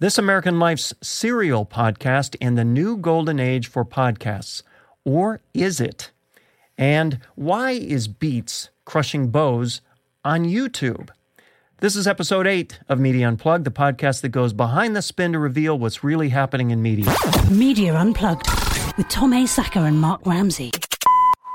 This American Life's serial podcast in the new golden age for podcasts. Or is it? And why is Beats crushing Bose on YouTube? This is episode eight of Media Unplugged, the podcast that goes behind the spin to reveal what's really happening in media. Media Unplugged with Tom Asacker and Mark Ramsey.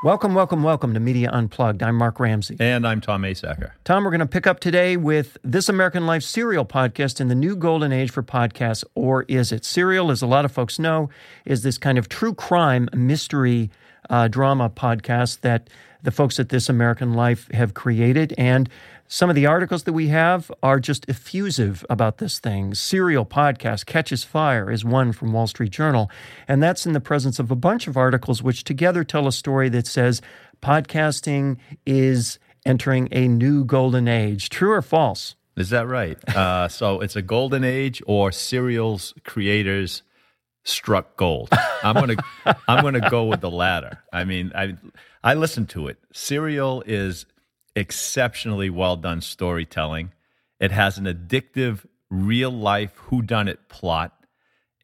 Welcome, welcome, welcome to Media Unplugged. I'm Mark Ramsey. And I'm Tom Asacker. Tom, we're going to pick up today with This American Life Serial podcast in the new golden age for podcasts, or is it? Serial, as a lot of folks know, is this kind of true crime mystery uh, drama podcast that the folks at This American Life have created. And some of the articles that we have are just effusive about this thing. Serial podcast catches fire is one from Wall Street Journal, and that's in the presence of a bunch of articles which together tell a story that says podcasting is entering a new golden age. True or false? Is that right? Uh, so it's a golden age, or Serial's creators struck gold. I'm gonna I'm gonna go with the latter. I mean, I I listened to it. Serial is exceptionally well done storytelling. It has an addictive, real life whodunit plot.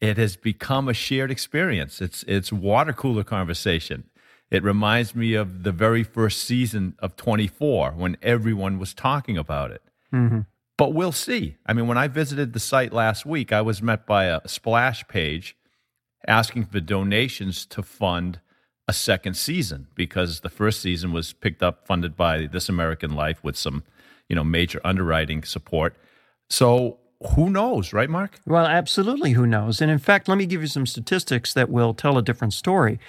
It has become a shared experience. It's it's water cooler conversation. It reminds me of the very first season of 24 when everyone was talking about it. Mm-hmm. But we'll see. I mean, when I visited the site last week, I was met by a splash page asking for donations to fund a second season because the first season was picked up, funded by This American Life with some, you know, major underwriting support. So who knows, right, Mark? Well, absolutely, who knows? And in fact, let me give you some statistics that will tell a different story.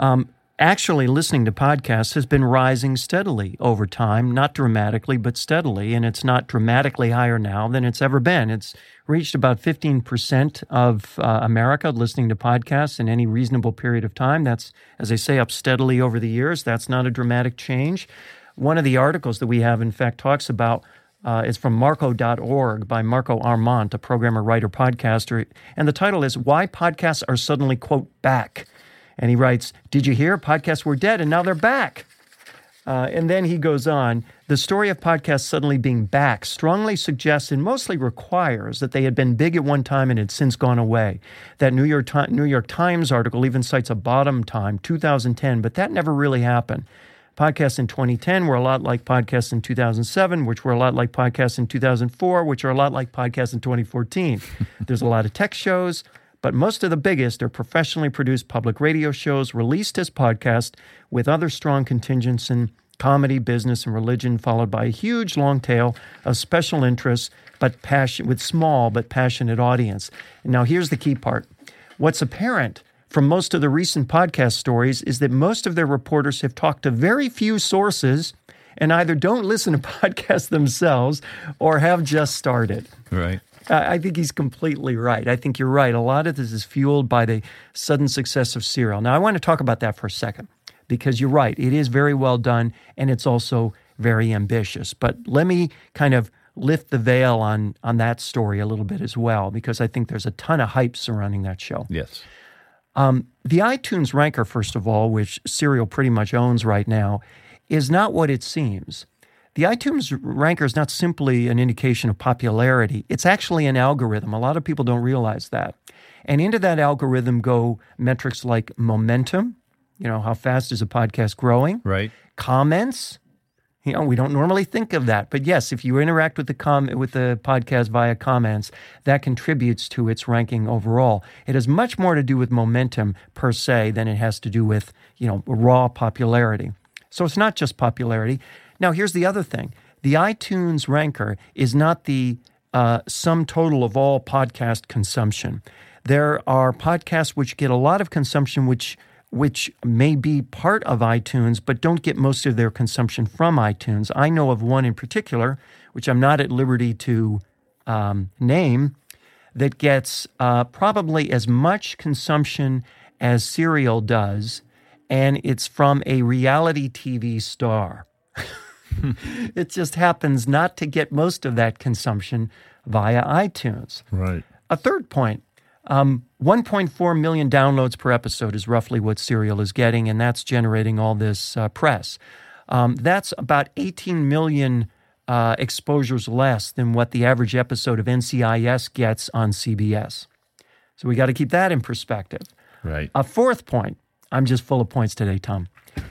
Um, actually listening to podcasts has been rising steadily over time, not dramatically, but steadily. And it's not dramatically higher now than it's ever been. It's reached about 15% of uh, America listening to podcasts in any reasonable period of time. That's, as I say, up steadily over the years. That's not a dramatic change. One of the articles that we have, in fact, talks about uh, is from Marco.org by Marco Arment, a programmer, writer, podcaster. And the title is Why Podcasts Are Suddenly, quote, Back. And he writes, Did you hear? Podcasts were dead and now they're back. Uh, and then he goes on the story of podcasts suddenly being back strongly suggests and mostly requires that they had been big at one time and had since gone away. That New York, New York Times article even cites a bottom time, 2010, but that never really happened. Podcasts in 2010 were a lot like podcasts in 2007, which were a lot like podcasts in 2004, which are a lot like podcasts in 2014. There's a lot of tech shows, but most of the biggest are professionally produced public radio shows released as podcasts with other strong contingents in comedy, business, and religion, followed by a huge long tail of special interests, but passion with small but passionate audience. Now here's the key part. What's apparent from most of the recent podcast stories is that most of their reporters have talked to very few sources and either don't listen to podcasts themselves or have just started. Right. I think he's completely right. I think you're right. A lot of this is fueled by the sudden success of Serial. Now, I want to talk about that for a second because you're right. It is very well done and it's also very ambitious. But let me kind of lift the veil on on that story a little bit as well because I think there's a ton of hype surrounding that show. Yes. Um, the iTunes ranker, first of all, which Serial pretty much owns right now, is not what it seems. The iTunes ranker is not simply an indication of popularity, it's actually an algorithm. A lot of people don't realize that. And into that algorithm go metrics like momentum, you know, how fast is a podcast growing? Right. Comments, you know, we don't normally think of that, but yes, if you interact with the com with the podcast via comments, that contributes to its ranking overall. It has much more to do with momentum per se than it has to do with you know raw popularity. So it's not just popularity. Now, here's the other thing the iTunes ranker is not the uh, sum total of all podcast consumption. There are podcasts which get a lot of consumption, which which may be part of iTunes, but don't get most of their consumption from iTunes. I know of one in particular, which I'm not at liberty to um, name, that gets uh, probably as much consumption as Serial does, and it's from a reality TV star. it just happens not to get most of that consumption via iTunes. Right. A third point um, 1.4 million downloads per episode is roughly what Serial is getting, and that's generating all this uh, press. Um, that's about 18 million uh, exposures less than what the average episode of NCIS gets on CBS. So we got to keep that in perspective. Right. A fourth point. I'm just full of points today, Tom.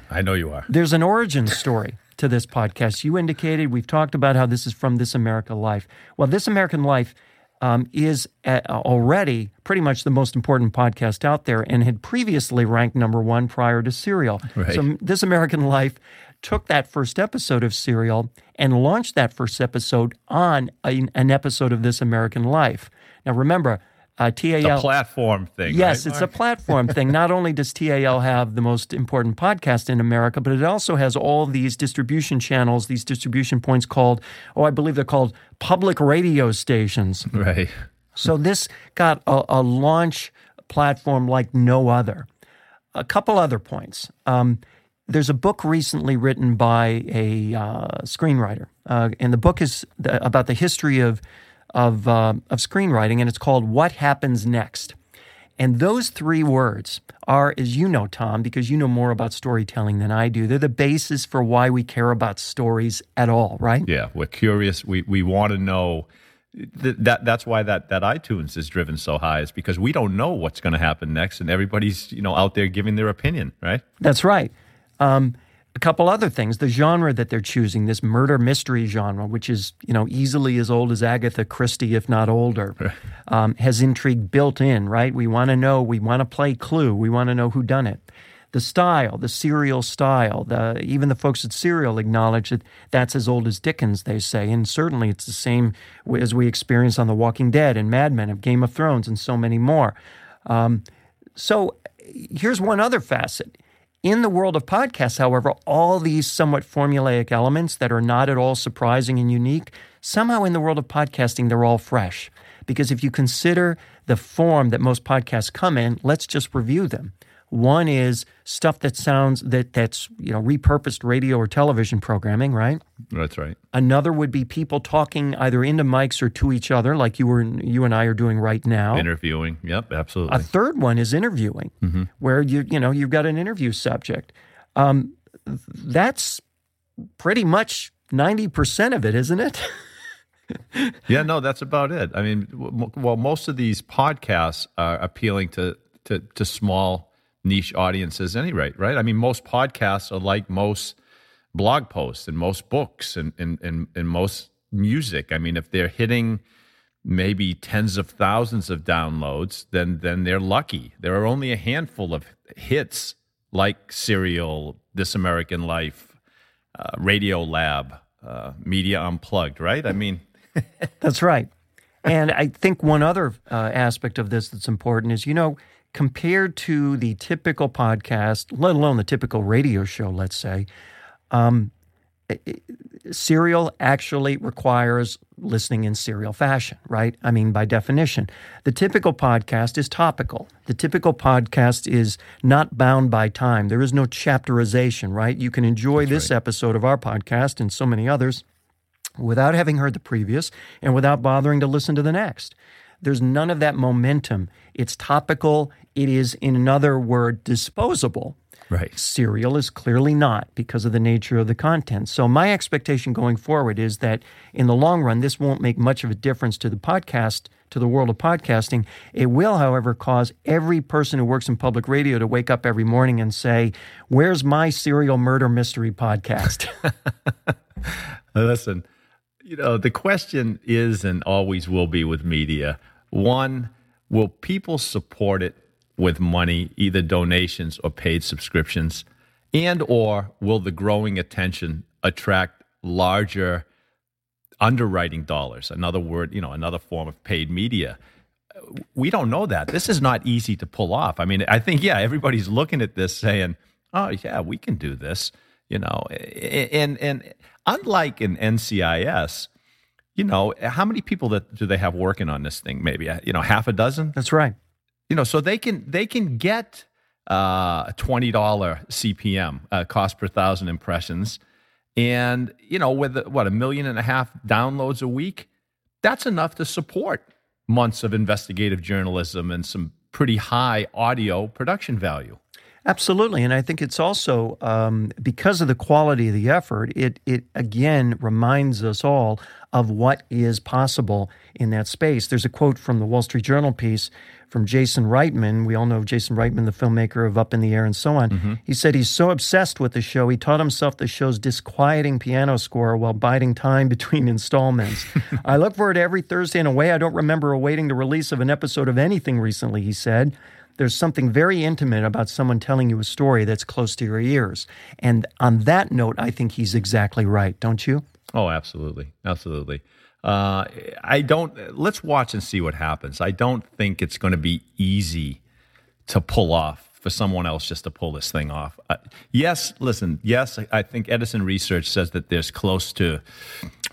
I know you are. There's an origin story to this podcast. You indicated we've talked about how this is from This American Life. Well, This American Life um, is uh, already pretty much the most important podcast out there and had previously ranked number one prior to Serial. Right. So This American Life took that first episode of Serial and launched that first episode on a, an episode of This American Life. Now, remember, uh, TAL. A platform thing. Yes, right, it's a platform thing. Not only does TAL have the most important podcast in America, but it also has all these distribution channels, these distribution points called, oh, I believe they're called public radio stations. Right. So this got a, a launch platform like no other. A couple other points. Um, there's a book recently written by a uh, screenwriter, uh, and the book is the, about the history of of uh, of screenwriting, and it's called "What Happens Next." And those three words are, as you know, Tom, because you know more about storytelling than I do, they're the basis for why we care about stories at all, right? Yeah, we're curious. We we want to know. Th- that that's why that that iTunes is driven so high is because we don't know what's going to happen next, and everybody's you know out there giving their opinion, right? That's right. Um, a couple other things. The genre that they're choosing, this murder mystery genre, which is you know easily as old as Agatha Christie, if not older, um, has intrigue built in. Right? We want to know. We want to play Clue. We want to know who done it. The style, the serial style, the even the folks at Serial acknowledge that that's as old as Dickens, they say, and certainly it's the same as we experience on The Walking Dead and Mad Men of Game of Thrones and so many more. Um, so here's one other facet. In the world of podcasts, however, all these somewhat formulaic elements that are not at all surprising and unique, somehow in the world of podcasting, they're all fresh. Because if you consider the form that most podcasts come in, let's just review them. One is stuff that sounds that that's you know repurposed radio or television programming, right? That's right. Another would be people talking either into mics or to each other, like you were you and I are doing right now. Interviewing. Yep, absolutely. A third one is interviewing, where you you know you've got an interview subject. Um, that's pretty much ninety percent of it, isn't it? Yeah, no, that's about it. I mean, well, most of these podcasts are appealing to to, to small niche audiences, any rate, right? I mean, most podcasts are like most blog posts and most books and and, and, and most music. I mean, if they're hitting maybe tens of thousands of downloads, then then they're lucky. There are only a handful of hits like Serial, This American Life, uh, Radiolab, uh, Media Unplugged, right? I mean. That's right. And I think one other uh, aspect of this that's important is, you know, compared to the typical podcast, let alone the typical radio show, let's say, um, serial actually requires listening in serial fashion, right? I mean, by definition, the typical podcast is topical. The typical podcast is not bound by time. There is no chapterization, right? You can enjoy this episode of our podcast and so many others without having heard the previous and without bothering to listen to the next. There's none of that momentum. It's topical. It is, in another word, disposable. Right. Serial is clearly not because of the nature of the content. So, my expectation going forward is that in the long run, this won't make much of a difference to the podcast, to the world of podcasting. It will, however, cause every person who works in public radio to wake up every morning and say, Where's my serial murder mystery podcast? Listen, you know, the question is and always will be with media one, will people support it with money, either donations or paid subscriptions? And or will the growing attention attract larger underwriting dollars? Another word, you know, another form of paid media. We don't know that. This is not easy to pull off. I mean, I think, yeah, everybody's looking at this saying, oh, yeah, we can do this, you know. And, and unlike in NCIS, you know, how many people that do they have working on this thing? Maybe, you know, half a dozen? That's right. you know so they can they can get uh, a twenty dollar CPM uh, cost per thousand impressions, and you know with what a million and a half downloads a week, that's enough to support months of investigative journalism and some pretty high audio production value. Absolutely, and I think it's also um, because of the quality of the effort. It it again reminds us all of what is possible in that space. There's a quote from the Wall Street Journal piece from Jason Reitman. We all know Jason Reitman, the filmmaker of Up in the Air and so on. Mm-hmm. He said he's so obsessed with the show, he taught himself the show's disquieting piano score while biding time between installments. I look forward to every Thursday in a way I don't remember awaiting the release of an episode of anything recently, he said. There's something very intimate about someone telling you a story that's close to your ears. And on that note, I think he's exactly right, don't you? Oh, absolutely. Absolutely. Uh, I don't. Let's watch and see what happens. I don't think it's going to be easy to pull off for someone else just to pull this thing off. Uh, yes, listen. Yes, I think Edison Research says that there's close to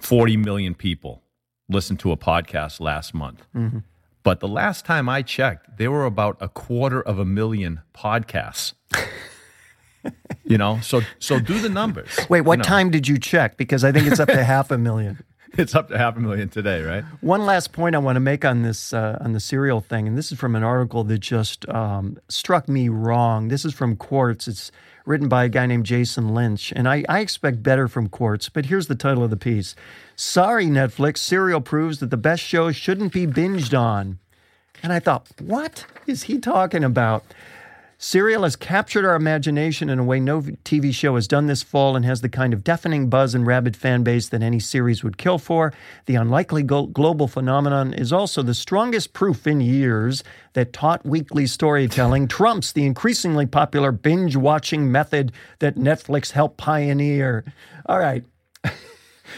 40 million people listened to a podcast last month. Mm-hmm. But the last time I checked, there were about a quarter of a million podcasts. you know, so so do the numbers. Wait, what you know. time did you check? Because I think it's up to half a million. it's up to half a million today, right? One last point I want to make on this uh, on the Serial thing, and this is from an article that just um, struck me wrong. This is from Quartz. It's written by a guy named Jason Lynch, and I, I expect better from Quartz. But here's the title of the piece: "Sorry, Netflix, Serial proves that the best shows shouldn't be binged on." And I thought, what is he talking about? Serial has captured our imagination in a way no TV show has done this fall and has the kind of deafening buzz and rabid fan base that any series would kill for. The unlikely global phenomenon is also the strongest proof in years that taut weekly storytelling trumps the increasingly popular binge watching method that Netflix helped pioneer. All right.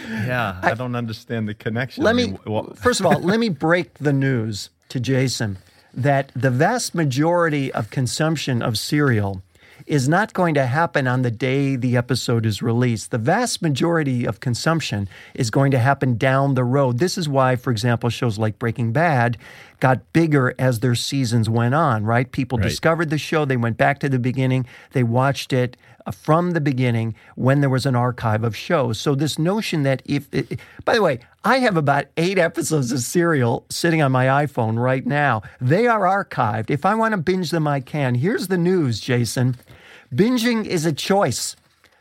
Yeah, I, I don't understand the connection. Let me, well, first of all, let me break the news to Jason that the vast majority of consumption of Serial is not going to happen on the day the episode is released. The vast majority of consumption is going to happen down the road. This is why, for example, shows like Breaking Bad got bigger as their seasons went on, right? People right. discovered the show, they went back to the beginning, they watched it from the beginning when there was an archive of shows. So, this notion that if, it, by the way, I have about eight episodes of Serial sitting on my iPhone right now. They are archived. If I want to binge them, I can. Here's the news, Jason binging is a choice.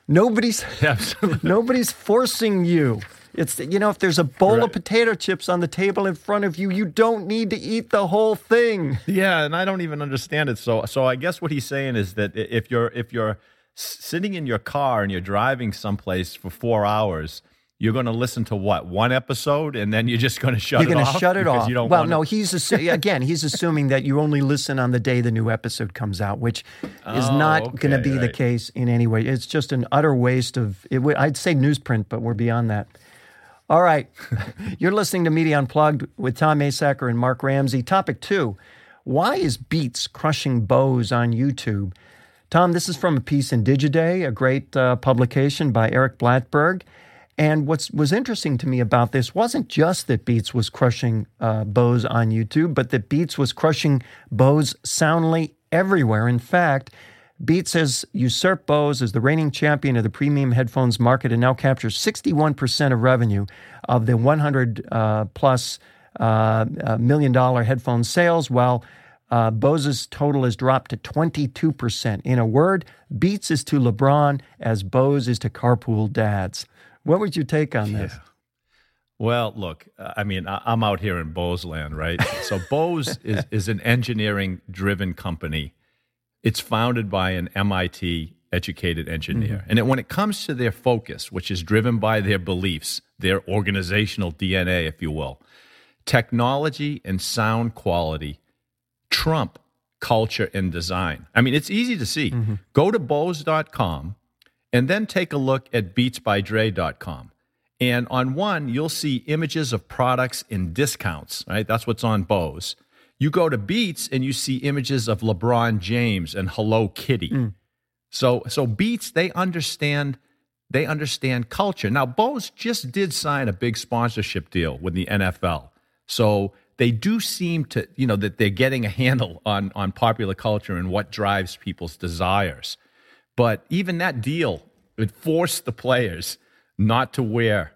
Nobody's, nobody's forcing you. It's you know if there's a bowl right. of potato chips on the table in front of you, you don't need to eat the whole thing. Yeah, and I don't even understand it. So so I guess what he's saying is that if you're if you're sitting in your car and you're driving someplace for 4 hours, you're going to listen to what one episode and then you're just going to shut you're going to shut it off. You don't well, no, he's assu- again he's assuming that you only listen on the day the new episode comes out, which is oh, not okay, going to be right. the case in any way. It's just an utter waste of. It, I'd say newsprint, but we're beyond that. All right. You're listening to Media Unplugged with Tom Asacker and Mark Ramsey. Topic two Why is Beats crushing Bose on YouTube? Tom, this is from a piece in Digiday, a great uh, publication by Eric Blattberg. And what was interesting to me about this wasn't just that Beats was crushing uh, Bose on YouTube, but that Beats was crushing Bose soundly everywhere. In fact, Beats has usurped Bose as the reigning champion of the premium headphones market and now captures 61% of revenue of the 100 uh, plus uh, uh, million dollar headphone sales, while uh, Bose's total has dropped to 22%. In a word, Beats is to LeBron as Bose is to carpool dads. What would you take on this? Yeah. Well, look, I mean, I'm out here in Bose land, right? So Bose is, is an engineering driven company it's founded by an MIT educated engineer. Mm-hmm. And it, when it comes to their focus, which is driven by their beliefs, their organizational DNA, if you will, technology and sound quality trump culture and design. I mean, it's easy to see. Mm-hmm. Go to Bose.com and then take a look at BeatsByDre.com. And on one, you'll see images of products and discounts, right? That's what's on Bose. You go to Beats and you see images of LeBron James and Hello Kitty. Mm. So so Beats they understand they understand culture. Now Bose just did sign a big sponsorship deal with the NFL. So they do seem to, you know, that they're getting a handle on on popular culture and what drives people's desires. But even that deal, it forced the players not to wear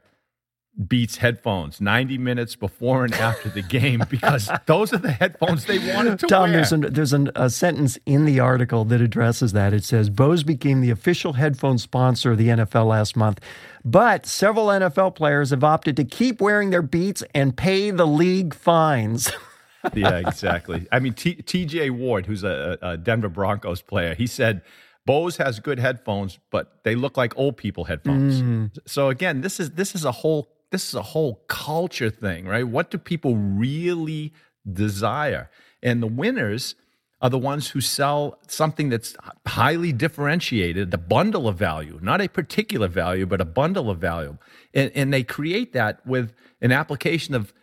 Beats headphones 90 minutes before and after the game because those are the headphones they wanted to Tom, wear. there's, an, there's an, a sentence in the article that addresses that. It says Bose became the official headphone sponsor of the NFL last month, but several NFL players have opted to keep wearing their Beats and pay the league fines. yeah, exactly. I mean, T- TJ Ward, who's a, a Denver Broncos player, he said Bose has good headphones, but they look like old people headphones. Mm. So again, this is this is a whole this is a whole culture thing, right? What do people really desire? And the winners are the ones who sell something that's highly differentiated, the bundle of value, not a particular value, but a bundle of value. And, and they create that with an application of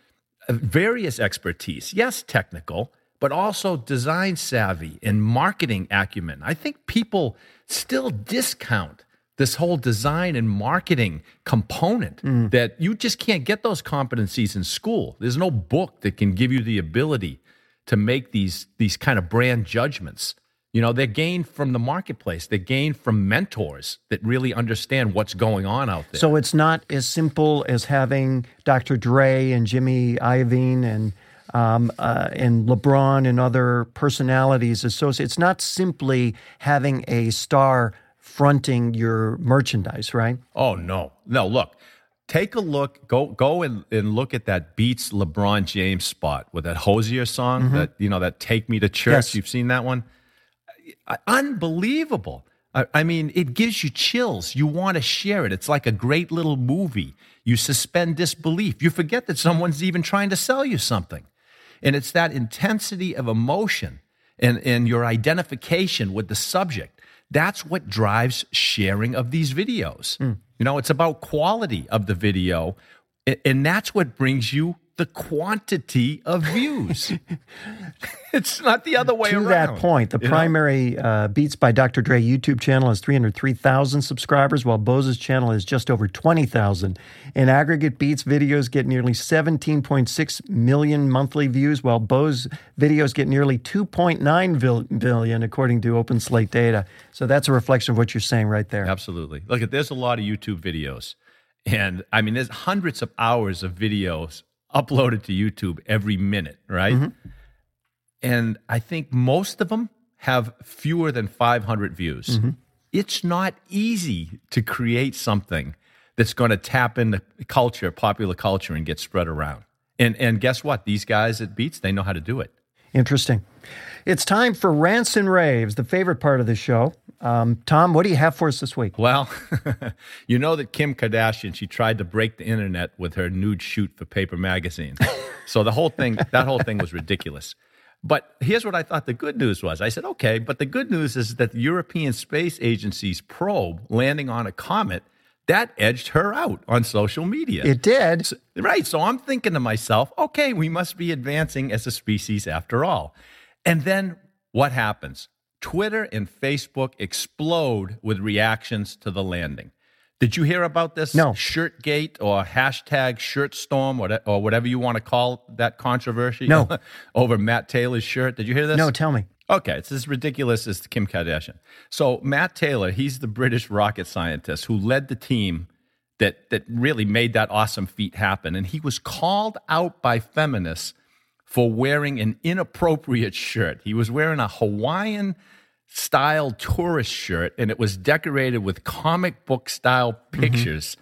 of various expertise. Yes, technical, but also design savvy and marketing acumen. I think people still discount this whole design and marketing component that you just can't get those competencies in school. There's no book that can give you the ability to make these these kind of brand judgments. You know, they're gained from the marketplace. They're gained from mentors that really understand what's going on out there. So it's not as simple as having Dr. Dre and Jimmy Iovine and um, uh, and LeBron and other personalities associated. It's not simply having a star fronting your merchandise, right? Oh no, no! Look, take a look. Go, go and, and look at that Beats LeBron James spot with that Hozier song. Mm-hmm. That you know, that "Take Me to Church." Yes. You've seen that one? Unbelievable. I, I mean, it gives you chills. You want to share it. It's like a great little movie. You suspend disbelief. You forget that someone's even trying to sell you something, and it's that intensity of emotion and and your identification with the subject. That's what drives sharing of these videos. Hmm. You know, it's about quality of the video, and that's what brings you the quantity of views. it's not the other way to around. To that point, the primary uh, Beats by Dr. Dre YouTube channel has 303,000 subscribers, while Bose's channel is just over 20,000. In aggregate, Beats videos get nearly 17.6 million monthly views, while Bose videos get nearly 2.9 vil- billion, according to Open Slate data. So that's a reflection of what you're saying right there. Absolutely. Look, there's a lot of YouTube videos. And I mean, there's hundreds of hours of videos uploaded to YouTube every minute, right? Mm-hmm. And I think most of them have fewer than 500 views. Mm-hmm. It's not easy to create something that's going to tap into culture, popular culture, and get spread around. And, and guess what? These guys at Beats, they know how to do it. Interesting. It's time for Rants and Raves, the favorite part of the show. Um, Tom, what do you have for us this week? Well, you know that Kim Kardashian, she tried to break the internet with her nude shoot for Paper Magazine. so the whole thing, that whole thing was ridiculous. But here's what I thought the good news was. I said, okay, but the good news is that the European Space Agency's probe landing on a comet, that edged her out on social media. It did. Right. So I'm thinking to myself, okay, we must be advancing as a species after all. And then what happens? Twitter and Facebook explode with reactions to the landing. Did you hear about this No. Shirtgate or hashtag Shirtstorm or, whatever you want to call that controversy? No. over Matt Taylor's shirt. Did you hear this? No, tell me. Okay, it's as ridiculous as Kim Kardashian. So Matt Taylor, he's the British rocket scientist who led the team that that really made that awesome feat happen, and he was called out by feminists for wearing an inappropriate shirt. He was wearing a Hawaiian style tourist shirt, and it was decorated with comic book style mm-hmm. pictures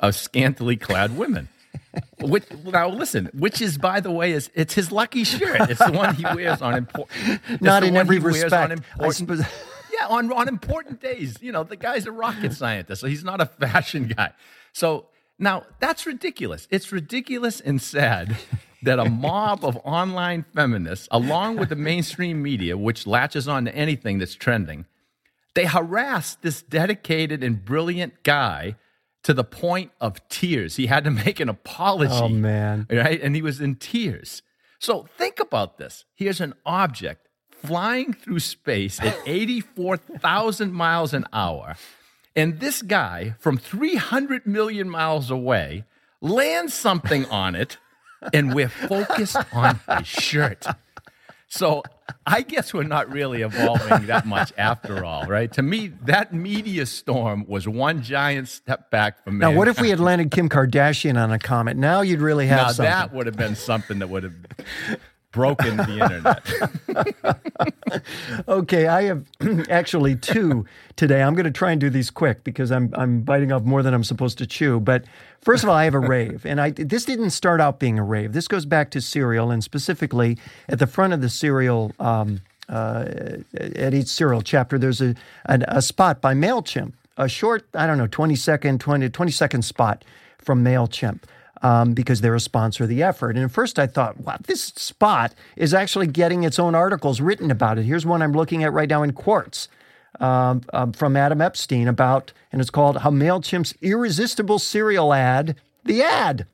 of scantily clad women. Which, now listen, which is by the way is it's his lucky shirt. It's the one he wears on important. Not in every respect. On yeah, on on important days. You know, the guy's a rocket scientist, so he's not a fashion guy. So now that's ridiculous. It's ridiculous and sad that a mob of online feminists, along with the mainstream media, which latches on to anything that's trending, they harassed this dedicated and brilliant guy to the point of tears. He had to make an apology. Oh, man. Right? And he was in tears. So think about this. Here's an object flying through space at 84,000 miles an hour. And this guy from 300 million miles away lands something on it, and we're focused on his shirt. So I guess we're not really evolving that much after all, right? To me, that media storm was one giant step back from Now, mankind. what if we had landed Kim Kardashian on a comet? Now you'd really have Now something. that would have been something that would have broken the internet. Okay, I have actually two today. I'm going to try and do these quick because I'm I'm biting off more than I'm supposed to chew. But first of all, I have a rave, and I this didn't start out being a rave. This goes back to Serial, and specifically at the front of the Serial. Um, uh, at each serial chapter, there's a, a a spot by Mailchimp, a short, I don't know, 20 second, 20, 20 second spot from Mailchimp um, because they're a sponsor of the effort. And at first I thought, wow, this spot is actually getting its own articles written about it. Here's one I'm looking at right now in Quartz um, um, from Adam Epstein about, and it's called How MailChimp's Irresistible Serial Ad, the ad,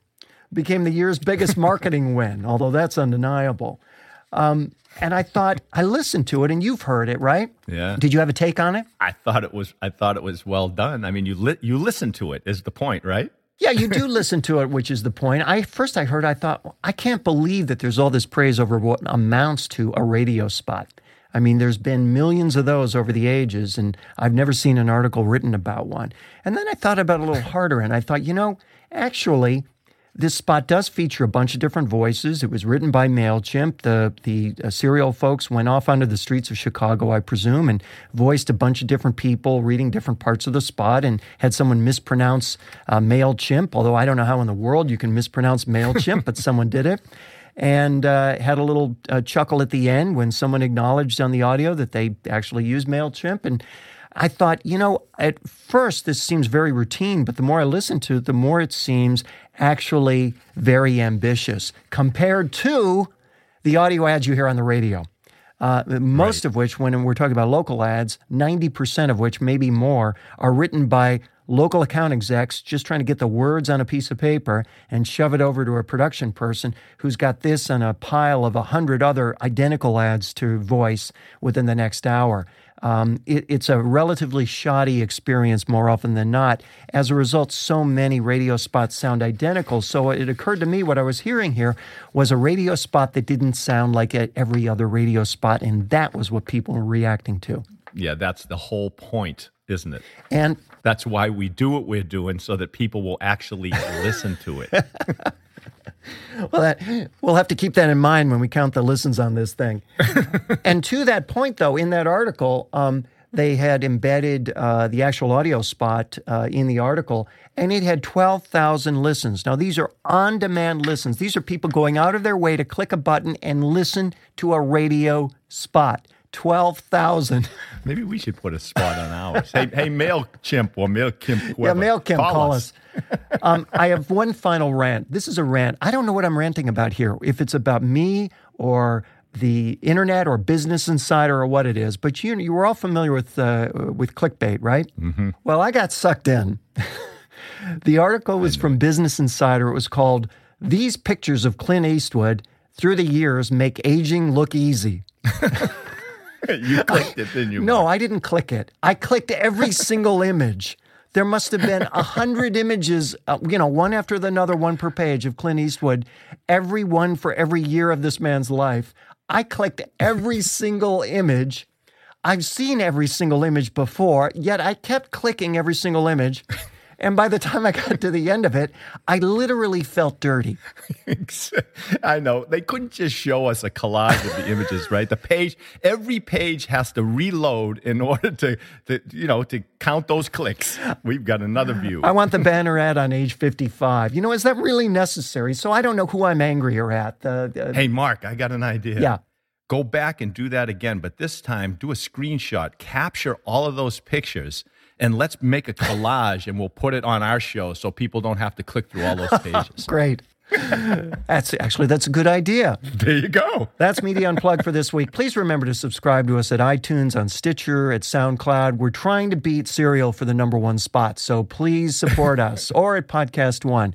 became the year's biggest marketing win, although that's undeniable. Um, and I thought, I listened to it, and you've heard it, right? Yeah. Did you have a take on it? I thought it was. I thought it was well done. I mean, you li- you listen to it is the point, right? Yeah, you do listen to it, which is the point. I first I heard, I thought, I can't believe that there's all this praise over what amounts to a radio spot. I mean, there's been millions of those over the ages, and I've never seen an article written about one. And then I thought about it a little harder, and I thought, you know, actually, this spot does feature a bunch of different voices. It was written by Mailchimp. The the uh, serial folks went off onto the streets of Chicago, I presume, and voiced a bunch of different people reading different parts of the spot, and had someone mispronounce uh, Mailchimp. Although I don't know how in the world you can mispronounce Mailchimp, but someone did it. And uh, had a little uh, chuckle at the end when someone acknowledged on the audio that they actually used Mailchimp, and I thought, you know, at first this seems very routine, but the more I listen to it, the more it seems actually very ambitious compared to the audio ads you hear on the radio. Uh, most of which, when we're talking about local ads, 90% of which, maybe more, are written by local account execs just trying to get the words on a piece of paper and shove it over to a production person who's got this and a pile of a hundred other identical ads to voice within the next hour. Um, it, it's a relatively shoddy experience more often than not. As a result, so many radio spots sound identical. So it occurred to me what I was hearing here was a radio spot that didn't sound like a, every other radio spot, and that was what people were reacting to. Yeah, that's the whole point, isn't it? And That's why we do what we're doing, so that people will actually listen to it. well, that, we'll have to keep that in mind when we count the listens on this thing. and to that point, though, in that article, um, they had embedded uh, the actual audio spot uh, in the article, and it had 12,000 listens. Now, these are on demand listens. These are people going out of their way to click a button and listen to a radio spot. 12,000. Maybe we should put a spot on ours. Hey, hey, Mailchimp or Mailchimp, Yeah, whoever. Mailchimp, call, call us. um, I have one final rant. This is a rant. I don't know what I'm ranting about here. If it's about me or the internet or Business Insider or what it is, but you you were all familiar with uh, with clickbait, right? Mm-hmm. Well, I got sucked in. the article was from Business Insider. It was called "These Pictures of Clint Eastwood Through the Years Make Aging Look Easy." you clicked it, didn't you? No? I didn't click it. I clicked every single image. There must have been a hundred images, uh, you know, one after another, one per page of Clint Eastwood, every one for every year of this man's life. I clicked every single image. I've seen every single image before, yet I kept clicking every single image. And by the time I got to the end of it, I literally felt dirty. I know. They couldn't just show us a collage of the images, right? The page, every page has to reload in order to, to you know, to count those clicks. We've got another view. I want the banner ad on age 55. You know, is that really necessary? So I don't know who I'm angrier at. The, the- Hey, Mark, I got an idea. Yeah. Go back and do that again, but this time do a screenshot, capture all of those pictures, and let's make a collage and we'll put it on our show so people don't have to click through all those pages. Great. that's actually that's a good idea. there you go. That's Media Unplugged for this week. Please remember to subscribe to us at iTunes, on Stitcher, at SoundCloud. We're trying to beat Serial for the number one spot, so please support us or at Podcast One.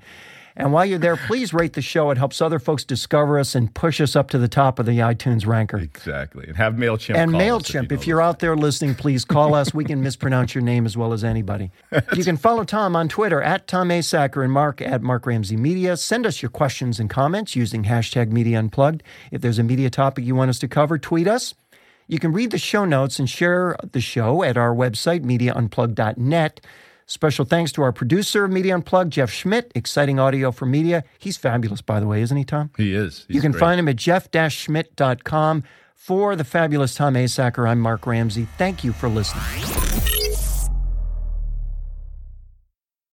And while you're there, please rate the show. It helps other folks discover us and push us up to the top of the iTunes ranker. Exactly. And have MailChimp And MailChimp, you if you're out there listening, please call us. We can mispronounce your name as well as anybody. You can follow Tom on Twitter at Tom Asacker and Mark at Mark Ramsey Media. Send us your questions and comments using hashtag Media Unplugged. If there's a media topic you want us to cover, tweet us. You can read the show notes and share the show at our website, mediaunplugged.net. Special thanks to our producer of Media Unplugged, Jeff Schmidt, exciting audio for media. He's fabulous, by the way, isn't he, Tom? He is. He's you can great. find him at jeff-schmidt.com. For the fabulous Tom Asacker, I'm Mark Ramsey. Thank you for listening.